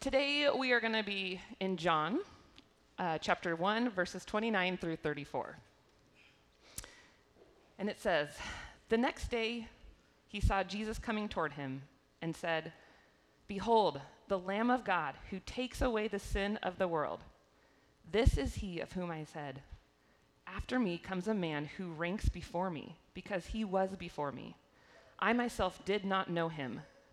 Today we are going to be in John uh, chapter 1, verses 29 through 34. And it says, The next day he saw Jesus coming toward him and said, Behold, the Lamb of God who takes away the sin of the world. This is he of whom I said, After me comes a man who ranks before me, because he was before me. I myself did not know him,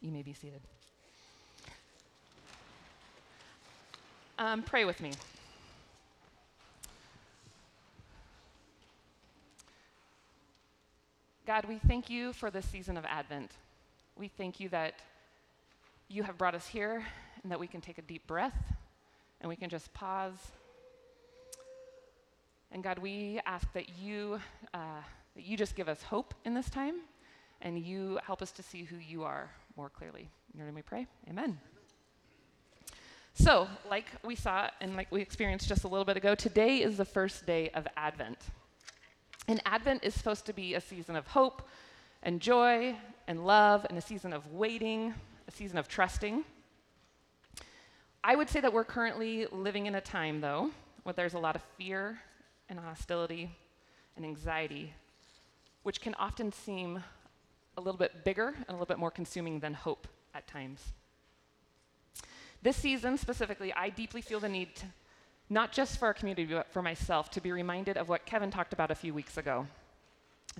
You may be seated. Um, pray with me. God, we thank you for this season of Advent. We thank you that you have brought us here and that we can take a deep breath and we can just pause. And God, we ask that you, uh, that you just give us hope in this time and you help us to see who you are more clearly. In your name we pray. Amen. So, like we saw and like we experienced just a little bit ago, today is the first day of Advent. And Advent is supposed to be a season of hope and joy and love and a season of waiting, a season of trusting. I would say that we're currently living in a time, though, where there's a lot of fear and hostility and anxiety, which can often seem a little bit bigger and a little bit more consuming than hope at times. This season specifically, I deeply feel the need to, not just for our community, but for myself, to be reminded of what Kevin talked about a few weeks ago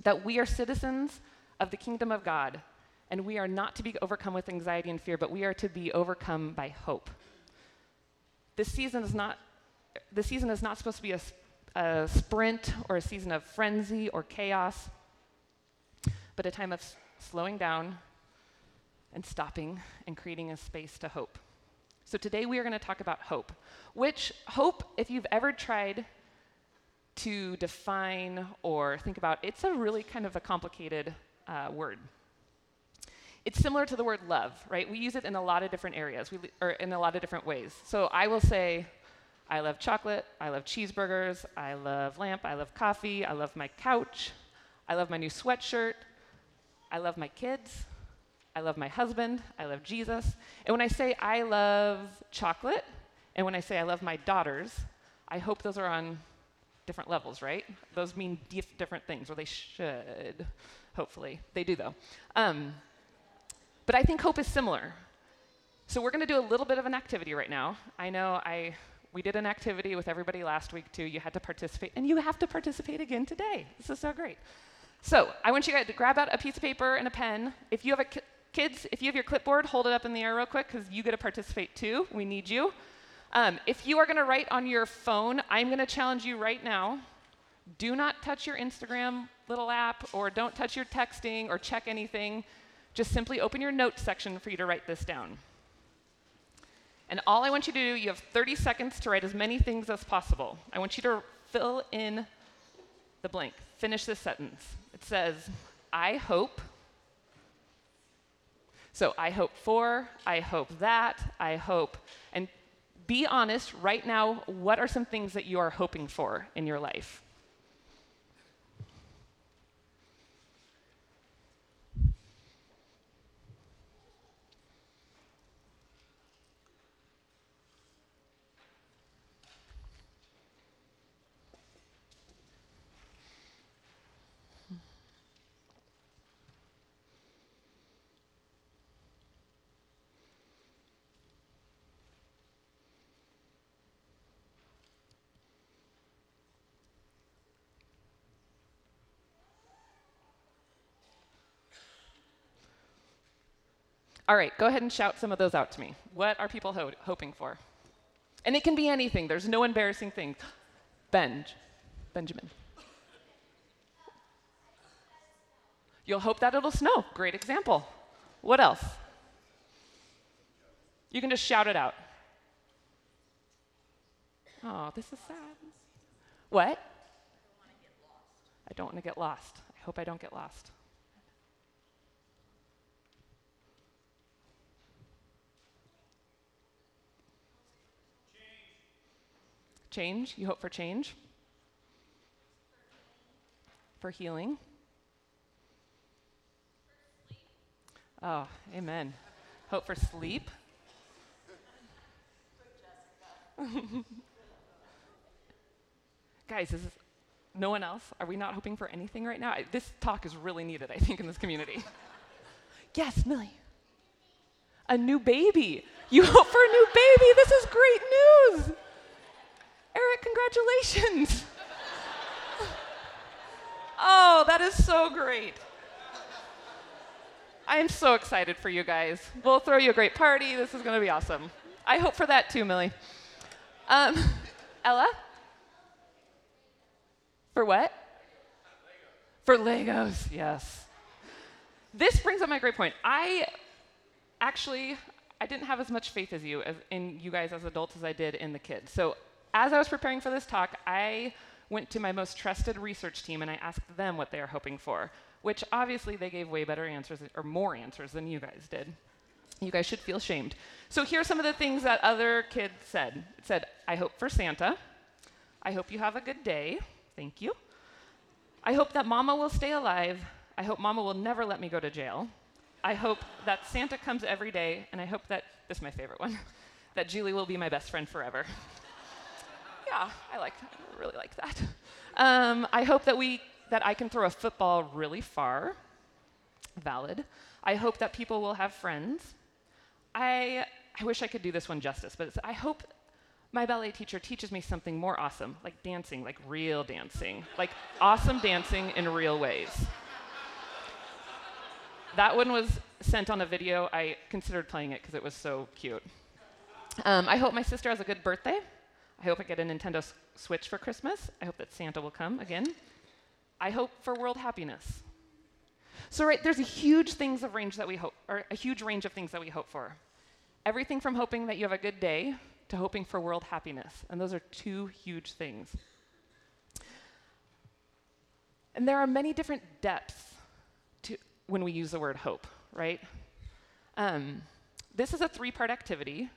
that we are citizens of the kingdom of God, and we are not to be overcome with anxiety and fear, but we are to be overcome by hope. This season is not, the season is not supposed to be a, a sprint or a season of frenzy or chaos, but a time of slowing down and stopping and creating a space to hope. So today we are going to talk about hope, which hope, if you've ever tried to define or think about, it's a really kind of a complicated uh, word. It's similar to the word love, right? We use it in a lot of different areas, we, or in a lot of different ways. So I will say, I love chocolate, I love cheeseburgers, I love lamp, I love coffee, I love my couch, I love my new sweatshirt, I love my kids, I love my husband, I love Jesus. And when I say I love chocolate, and when I say I love my daughters, I hope those are on different levels, right? Those mean dif- different things, or they should, hopefully. They do, though. Um, but I think hope is similar. So we're going to do a little bit of an activity right now. I know I we did an activity with everybody last week too. You had to participate, and you have to participate again today. This is so great. So I want you guys to grab out a piece of paper and a pen. If you have a ki- kids, if you have your clipboard, hold it up in the air real quick because you get to participate too. We need you. Um, if you are going to write on your phone, I'm going to challenge you right now. Do not touch your Instagram little app, or don't touch your texting, or check anything. Just simply open your notes section for you to write this down. And all I want you to do, you have 30 seconds to write as many things as possible. I want you to fill in the blank. Finish this sentence. It says, I hope. So I hope for, I hope that, I hope. And be honest right now, what are some things that you are hoping for in your life? All right, go ahead and shout some of those out to me. What are people ho- hoping for? And it can be anything, there's no embarrassing things. Benj, Benjamin. You'll hope that it'll snow. Great example. What else? You can just shout it out. Oh, this is sad. What? I don't want to get lost. I hope I don't get lost. Change. You hope for change? For healing? Oh, amen. Hope for sleep? Guys, is this, no one else? Are we not hoping for anything right now? I, this talk is really needed, I think, in this community. yes, Millie. A new baby. You hope for a new baby. This is great news. Eric, congratulations. oh, that is so great. I am so excited for you guys. We'll throw you a great party. This is going to be awesome. I hope for that too, Millie. Um, Ella? For what? For Legos, yes. This brings up my great point. I actually I didn't have as much faith as you as in you guys as adults as I did in the kids. So as I was preparing for this talk, I went to my most trusted research team and I asked them what they are hoping for, which obviously they gave way better answers or more answers than you guys did. You guys should feel shamed. So here are some of the things that other kids said. It said, I hope for Santa. I hope you have a good day. Thank you. I hope that mama will stay alive. I hope mama will never let me go to jail. I hope that Santa comes every day, and I hope that, this is my favorite one, that Julie will be my best friend forever. Yeah, I like, I really like that. Um, I hope that we, that I can throw a football really far. Valid. I hope that people will have friends. I, I wish I could do this one justice, but I hope my ballet teacher teaches me something more awesome, like dancing, like real dancing, like awesome dancing in real ways. That one was sent on a video. I considered playing it because it was so cute. Um, I hope my sister has a good birthday. I hope I get a Nintendo Switch for Christmas. I hope that Santa will come again. I hope for world happiness. So, right, there's a huge things of range that we hope, or a huge range of things that we hope for. Everything from hoping that you have a good day to hoping for world happiness. And those are two huge things. And there are many different depths to when we use the word hope, right? Um, this is a three part activity.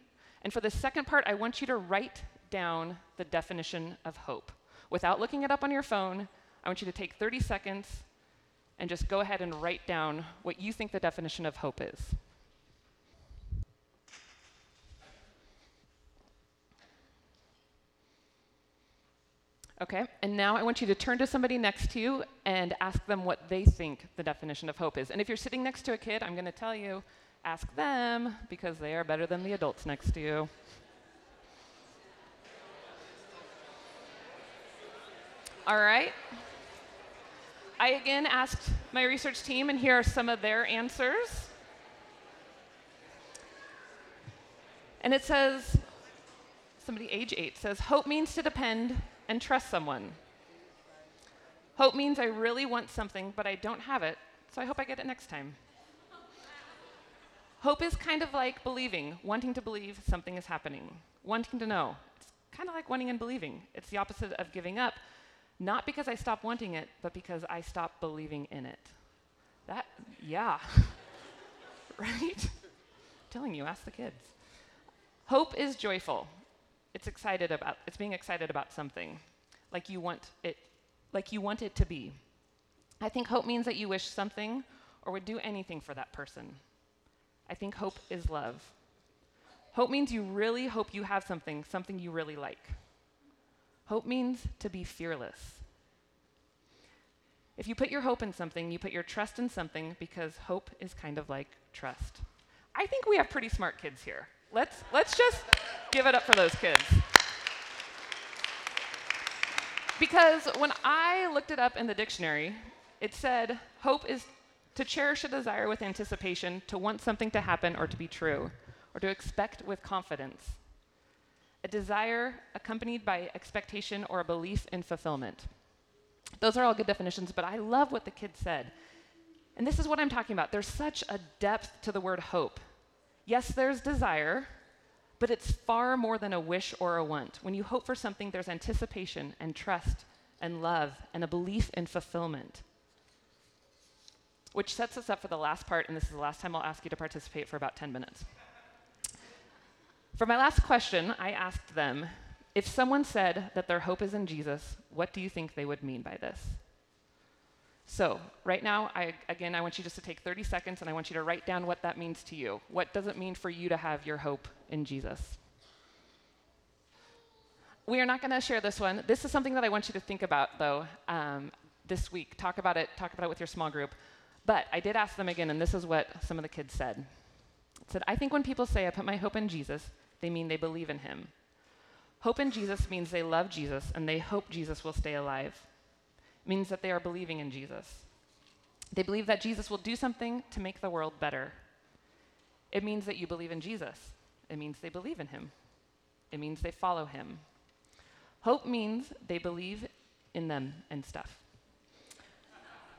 And for the second part, I want you to write down the definition of hope. Without looking it up on your phone, I want you to take 30 seconds and just go ahead and write down what you think the definition of hope is. Okay, and now I want you to turn to somebody next to you and ask them what they think the definition of hope is. And if you're sitting next to a kid, I'm going to tell you, ask them because they are better than the adults next to you. All right. I again asked my research team, and here are some of their answers. And it says, somebody age eight says, hope means to depend and trust someone. Hope means I really want something, but I don't have it, so I hope I get it next time. Hope is kind of like believing, wanting to believe something is happening, wanting to know. It's kind of like wanting and believing. It's the opposite of giving up, not because I stop wanting it, but because I stop believing in it. That, yeah. right? I'm telling you, ask the kids. Hope is joyful it's excited about it's being excited about something like you want it like you want it to be i think hope means that you wish something or would do anything for that person i think hope is love hope means you really hope you have something something you really like hope means to be fearless if you put your hope in something you put your trust in something because hope is kind of like trust i think we have pretty smart kids here Let's, let's just give it up for those kids. Because when I looked it up in the dictionary, it said hope is to cherish a desire with anticipation, to want something to happen or to be true, or to expect with confidence. A desire accompanied by expectation or a belief in fulfillment. Those are all good definitions, but I love what the kid said. And this is what I'm talking about. There's such a depth to the word hope Yes, there's desire, But it's far more than a wish or a want. When you hope for something, there's anticipation and trust and love and a belief in fulfillment. Which sets us up for the last part, and this is the last time I'll ask you to participate for about 10 minutes. For my last question, I asked them if someone said that their hope is in Jesus, what do you think they would mean by this? So, right now, I, again, I want you just to take 30 seconds and I want you to write down what that means to you. What does it mean for you to have your hope in Jesus? We are not going to share this one. This is something that I want you to think about, though, um, this week. Talk about it. Talk about it with your small group. But I did ask them again, and this is what some of the kids said. It said, I think when people say, I put my hope in Jesus, they mean they believe in him. Hope in Jesus means they love Jesus and they hope Jesus will stay alive. It means that they are believing in Jesus. They believe that Jesus will do something to make the world better. It means that you believe in Jesus. It means they believe in him. It means they follow him. Hope means they believe in them and stuff.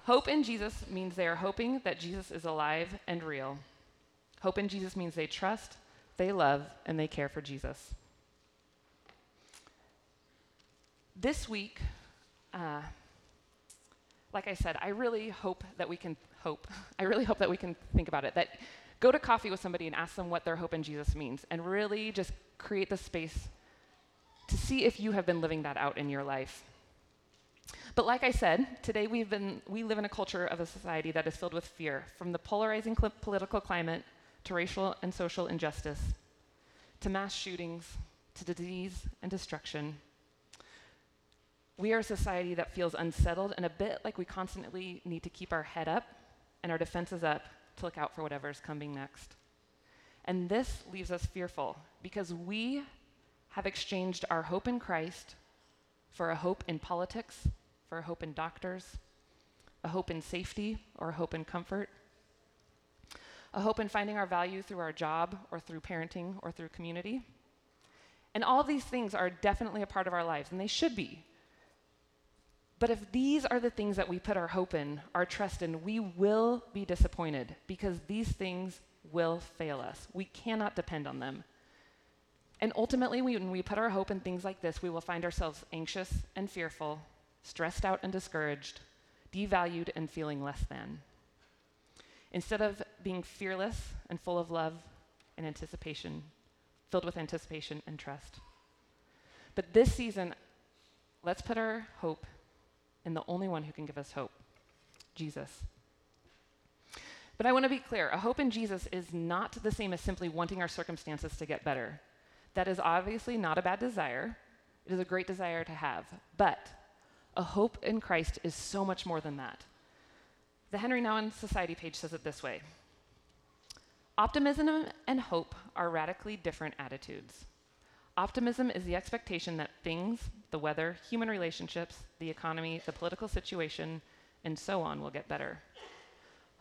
Hope in Jesus means they are hoping that Jesus is alive and real. Hope in Jesus means they trust, they love, and they care for Jesus. This week, uh, like I said, I really hope that we can hope. I really hope that we can think about it. That go to coffee with somebody and ask them what their hope in Jesus means, and really just create the space to see if you have been living that out in your life. But like I said, today we've been, we live in a culture of a society that is filled with fear, from the polarizing cl- political climate to racial and social injustice, to mass shootings, to disease and destruction. We are a society that feels unsettled and a bit like we constantly need to keep our head up and our defenses up to look out for whatever is coming next. And this leaves us fearful because we have exchanged our hope in Christ for a hope in politics, for a hope in doctors, a hope in safety or a hope in comfort, a hope in finding our value through our job or through parenting or through community. And all these things are definitely a part of our lives, and they should be. But if these are the things that we put our hope in, our trust in, we will be disappointed because these things will fail us. We cannot depend on them. And ultimately, when we put our hope in things like this, we will find ourselves anxious and fearful, stressed out and discouraged, devalued and feeling less than. Instead of being fearless and full of love and anticipation, filled with anticipation and trust. But this season, let's put our hope in the only one who can give us hope Jesus. But I want to be clear a hope in Jesus is not the same as simply wanting our circumstances to get better. That is obviously not a bad desire, it is a great desire to have. But a hope in Christ is so much more than that. The Henri Nouwen Society page says it this way Optimism and hope are radically different attitudes. Optimism is the expectation that things, the weather, human relationships, the economy, the political situation, and so on will get better.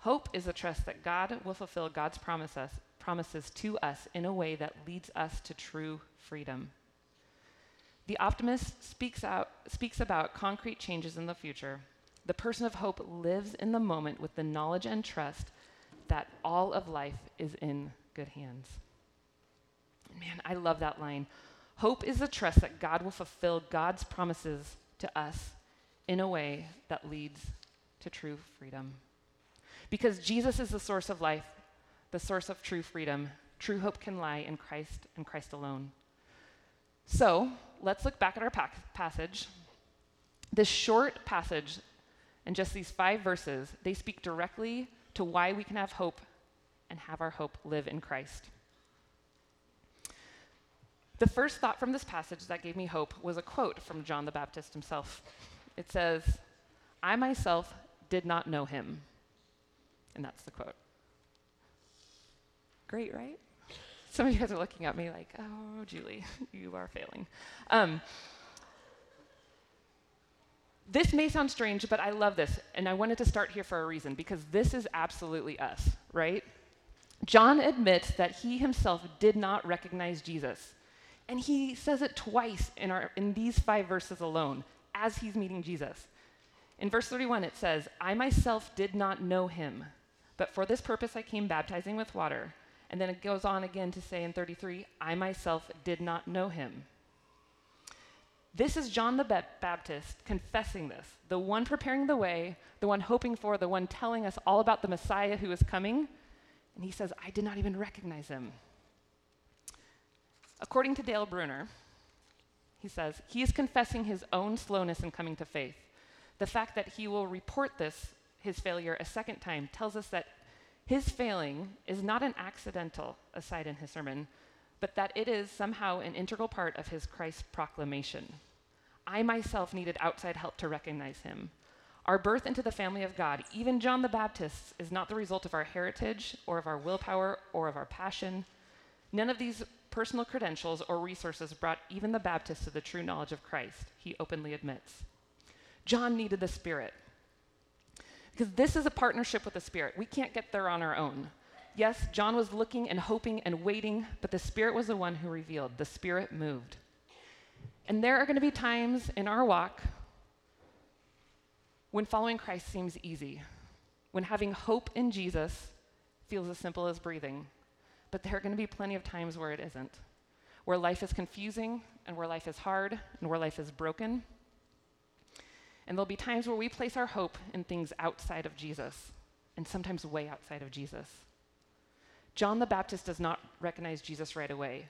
Hope is a trust that God will fulfill God's promises, promises to us in a way that leads us to true freedom. The optimist speaks, out, speaks about concrete changes in the future. The person of hope lives in the moment with the knowledge and trust that all of life is in good hands. Man, I love that line. Hope is the trust that God will fulfill God's promises to us in a way that leads to true freedom. Because Jesus is the source of life, the source of true freedom. True hope can lie in Christ and Christ alone. So let's look back at our pa- passage. This short passage and just these five verses, they speak directly to why we can have hope and have our hope live in Christ. The first thought from this passage that gave me hope was a quote from John the Baptist himself. It says, I myself did not know him. And that's the quote. Great, right? Some of you guys are looking at me like, oh, Julie, you are failing. Um, this may sound strange, but I love this, and I wanted to start here for a reason because this is absolutely us, right? John admits that he himself did not recognize Jesus. And he says it twice in, our, in these five verses alone as he's meeting Jesus. In verse 31, it says, I myself did not know him, but for this purpose I came baptizing with water. And then it goes on again to say in 33, I myself did not know him. This is John the Baptist confessing this, the one preparing the way, the one hoping for, the one telling us all about the Messiah who is coming. And he says, I did not even recognize him. According to Dale Bruner, he says, he is confessing his own slowness in coming to faith. The fact that he will report this, his failure, a second time tells us that his failing is not an accidental aside in his sermon, but that it is somehow an integral part of his Christ proclamation. I myself needed outside help to recognize him. Our birth into the family of God, even John the Baptist's, is not the result of our heritage or of our willpower or of our passion. None of these personal credentials or resources brought even the Baptist to the true knowledge of Christ, he openly admits. John needed the Spirit. Because this is a partnership with the Spirit. We can't get there on our own. Yes, John was looking and hoping and waiting, but the Spirit was the one who revealed. The Spirit moved. And there are going to be times in our walk when following Christ seems easy, when having hope in Jesus feels as simple as breathing. But there are going to be plenty of times where it isn't, where life is confusing and where life is hard and where life is broken. And there'll be times where we place our hope in things outside of Jesus, and sometimes way outside of Jesus. John the Baptist does not recognize Jesus right away.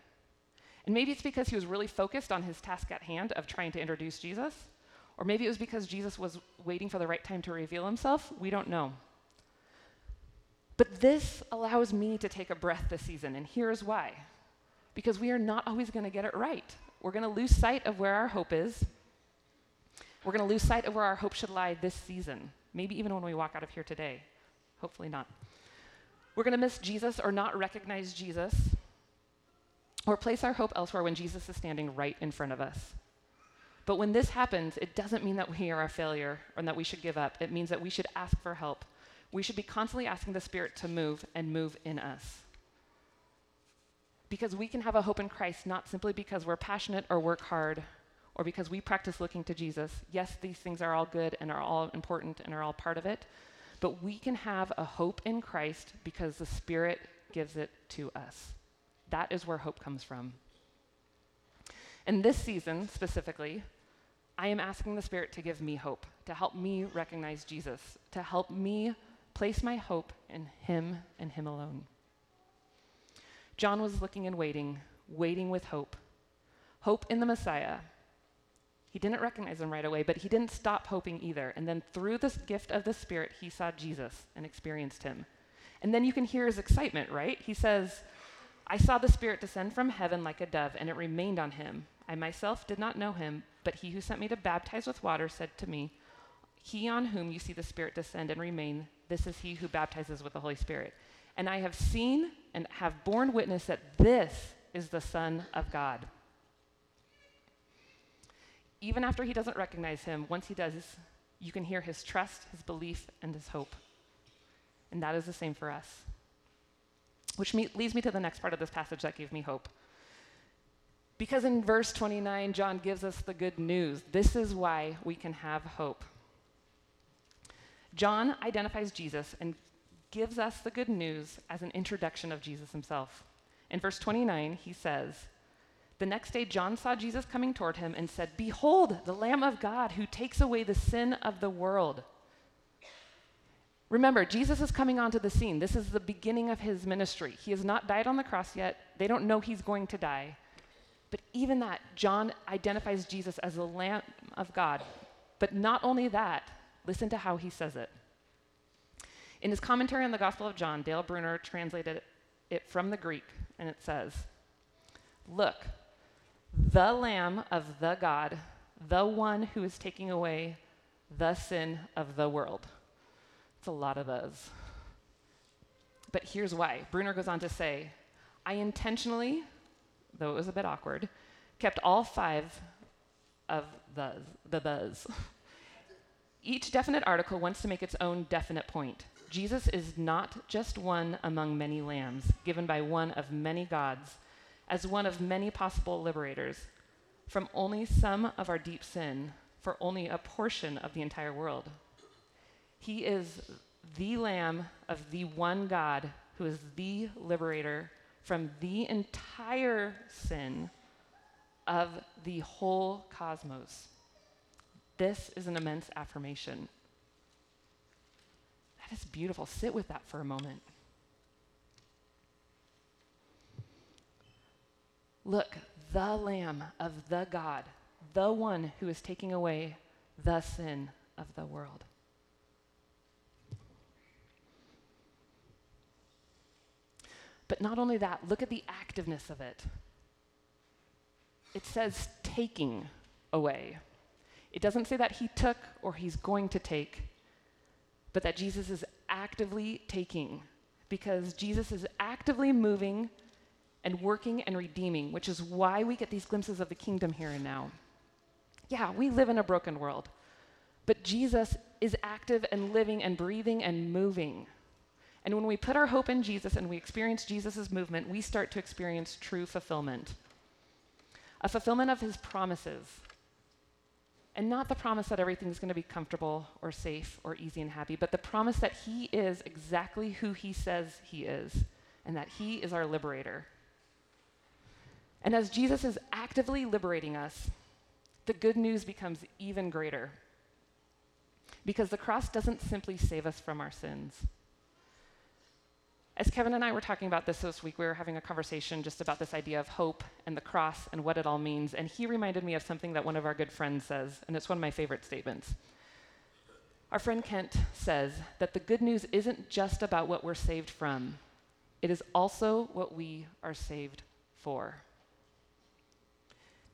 And maybe it's because he was really focused on his task at hand of trying to introduce Jesus, or maybe it was because Jesus was waiting for the right time to reveal himself. We don't know. But this allows me to take a breath this season, and here's why. Because we are not always going to get it right. We're going to lose sight of where our hope is, we're going to lose sight of where our hope should lie this season, maybe even when we walk out of here today. Hopefully not. We're going to miss Jesus or not recognize Jesus or place our hope elsewhere when Jesus is standing right in front of us. But when this happens, it doesn't mean that we are a failure or that we should give up. It means that we should ask for help. We should be constantly asking the Spirit to move and move in us. Because we can have a hope in Christ not simply because we're passionate or work hard or because we practice looking to Jesus. Yes, these things are all good and are all important and are all part of it, but we can have a hope in Christ because the Spirit gives it to us. That is where hope comes from. In this season specifically, I am asking the Spirit to give me hope, to help me recognize Jesus, to help me place my hope in Him and Him alone. John was looking and waiting, waiting with hope. Hope in the Messiah, he didn't recognize him right away, but he didn't stop hoping either. And then through this gift of the Spirit, he saw Jesus and experienced him. And then you can hear his excitement, right? He says, I saw the Spirit descend from heaven like a dove, and it remained on him. I myself did not know him, but he who sent me to baptize with water said to me, He on whom you see the Spirit descend and remain, this is he who baptizes with the Holy Spirit. And I have seen and have borne witness that this is the Son of God even after he doesn't recognize him, once he does, you can hear his trust, his belief, and his hope. And that is the same for us. Which me- leads me to the next part of this passage that gave me hope. Because in verse 29, John gives us the good news. This is why we can have hope. John identifies Jesus and gives us the good news as an introduction of Jesus himself. In verse 29, he says, the next day, John saw Jesus coming toward him and said, Behold, the Lamb of God who takes away the sin of the world. Remember, Jesus is coming onto the scene. This is the beginning of his ministry. He has not died on the cross yet. They don't know he's going to die. But even that, John identifies Jesus as the Lamb of God. But not only that, listen to how he says it. In his commentary on the Gospel of John, Dale Bruner translated it from the Greek, and it says, Look, the Lamb of the God, the one who is taking away the sin of the world. It's a lot of those. But here's why. Bruner goes on to say, I intentionally, though it was a bit awkward, kept all five of the the those. Each definite article wants to make its own definite point. Jesus is not just one among many lambs, given by one of many gods, as one of many possible liberators from only some of our deep sin for only a portion of the entire world. He is the Lamb of the one God who is the liberator from the entire sin of the whole cosmos. This is an immense affirmation. That is beautiful. Sit with that for a moment. Look, the Lamb of the God, the one who is taking away the sin of the world. But not only that, look at the activeness of it. It says taking away. It doesn't say that he took or he's going to take, but that Jesus is actively taking because Jesus is actively moving and working and redeeming, which is why we get these glimpses of the kingdom here and now. Yeah, we live in a broken world, but Jesus is active and living and breathing and moving. And when we put our hope in Jesus and we experience Jesus' movement, we start to experience true fulfillment a fulfillment of his promises. And not the promise that everything's going to be comfortable or safe or easy and happy, but the promise that he is exactly who he says he is and that he is our liberator. And as Jesus is actively liberating us, the good news becomes even greater. Because the cross doesn't simply save us from our sins. As Kevin and I were talking about this this week, we were having a conversation just about this idea of hope and the cross and what it all means. And he reminded me of something that one of our good friends says, and it's one of my favorite statements. Our friend Kent says that the good news isn't just about what we're saved from, it is also what we are saved for.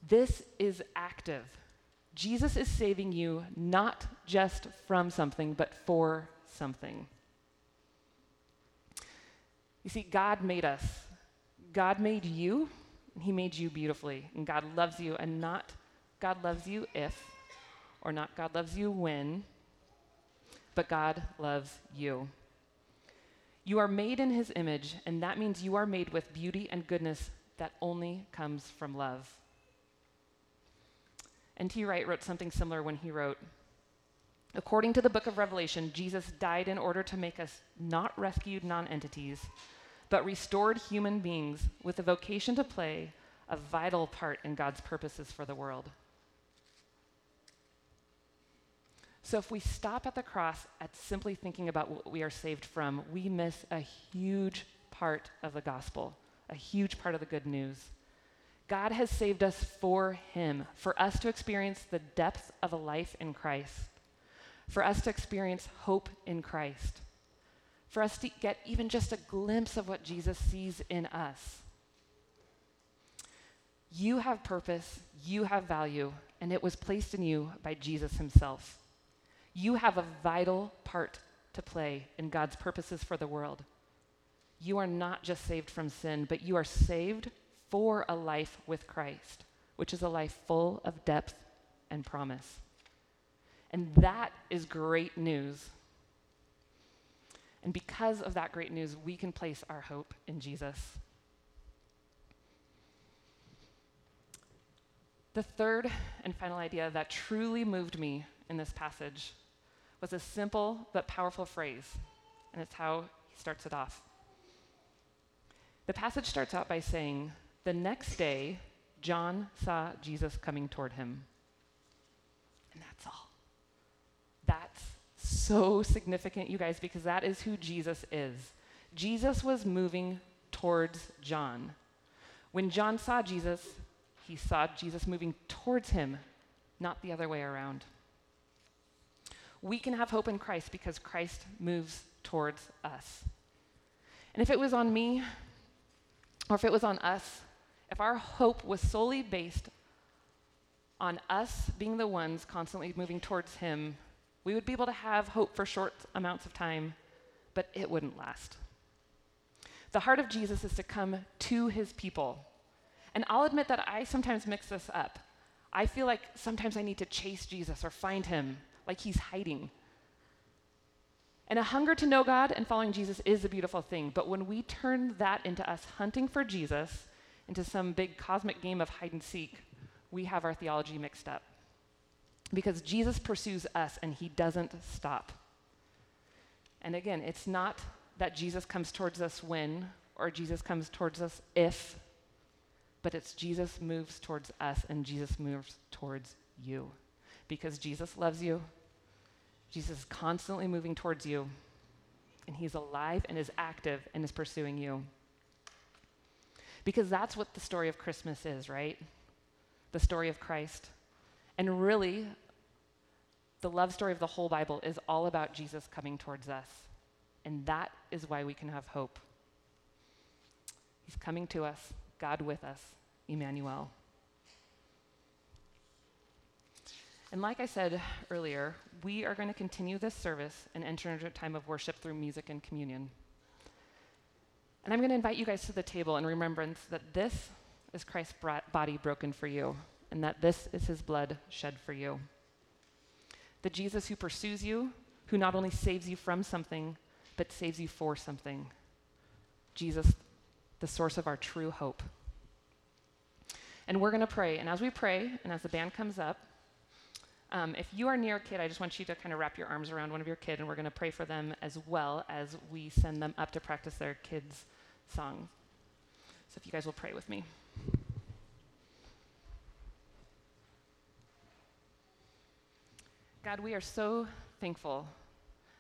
This is active. Jesus is saving you not just from something, but for something. You see, God made us. God made you, and He made you beautifully. And God loves you, and not God loves you if, or not God loves you when, but God loves you. You are made in His image, and that means you are made with beauty and goodness that only comes from love. N.T. Wright wrote something similar when he wrote, According to the book of Revelation, Jesus died in order to make us not rescued nonentities, but restored human beings with a vocation to play a vital part in God's purposes for the world. So, if we stop at the cross at simply thinking about what we are saved from, we miss a huge part of the gospel, a huge part of the good news. God has saved us for Him, for us to experience the depth of a life in Christ, for us to experience hope in Christ, for us to get even just a glimpse of what Jesus sees in us. You have purpose, you have value, and it was placed in you by Jesus Himself. You have a vital part to play in God's purposes for the world. You are not just saved from sin, but you are saved for a life with Christ, which is a life full of depth and promise. And that is great news. And because of that great news, we can place our hope in Jesus. The third and final idea that truly moved me in this passage was a simple but powerful phrase, and it's how he starts it off. The passage starts out by saying, the next day, John saw Jesus coming toward him. And that's all. That's so significant, you guys, because that is who Jesus is. Jesus was moving towards John. When John saw Jesus, he saw Jesus moving towards him, not the other way around. We can have hope in Christ because Christ moves towards us. And if it was on me, or if it was on us, if our hope was solely based on us being the ones constantly moving towards Him, we would be able to have hope for short amounts of time, but it wouldn't last. The heart of Jesus is to come to His people. And I'll admit that I sometimes mix this up. I feel like sometimes I need to chase Jesus or find Him, like He's hiding. And a hunger to know God and following Jesus is a beautiful thing. But when we turn that into us hunting for Jesus into some big cosmic game of hide and seek, we have our theology mixed up. Because Jesus pursues us and he doesn't stop. And again, it's not that Jesus comes towards us when or Jesus comes towards us if, but it's Jesus moves towards us and Jesus moves towards you. Because Jesus loves you, Jesus is constantly moving towards you, and he's alive and is active and is pursuing you. Because that's what the story of Christmas is, right? The story of Christ. And really, the love story of the whole Bible is all about Jesus coming towards us. And that is why we can have hope. He's coming to us, God with us, Emmanuel. And like I said earlier, we are going to continue this service and enter into a time of worship through music and communion. And I'm going to invite you guys to the table in remembrance that this is Christ's body broken for you, and that this is his blood shed for you. The Jesus who pursues you, who not only saves you from something, but saves you for something. Jesus, the source of our true hope. And we're going to pray. And as we pray, and as the band comes up, um, if you are near a kid, I just want you to kind of wrap your arms around one of your kid, and we're going to pray for them as well as we send them up to practice their kids' songs. So if you guys will pray with me. God, we are so thankful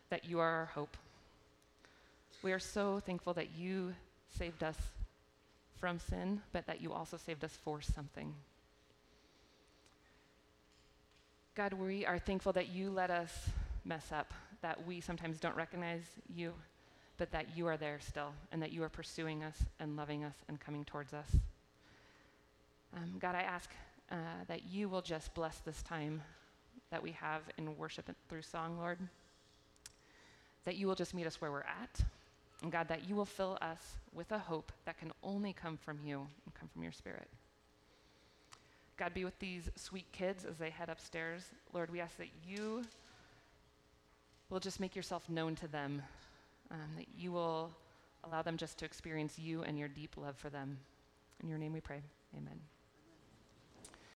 that you are our hope. We are so thankful that you saved us from sin, but that you also saved us for something. God, we are thankful that you let us mess up, that we sometimes don't recognize you, but that you are there still, and that you are pursuing us and loving us and coming towards us. Um, God, I ask uh, that you will just bless this time that we have in worship through song, Lord. That you will just meet us where we're at. And God, that you will fill us with a hope that can only come from you and come from your spirit. God, be with these sweet kids as they head upstairs. Lord, we ask that you will just make yourself known to them, um, that you will allow them just to experience you and your deep love for them. In your name we pray. Amen.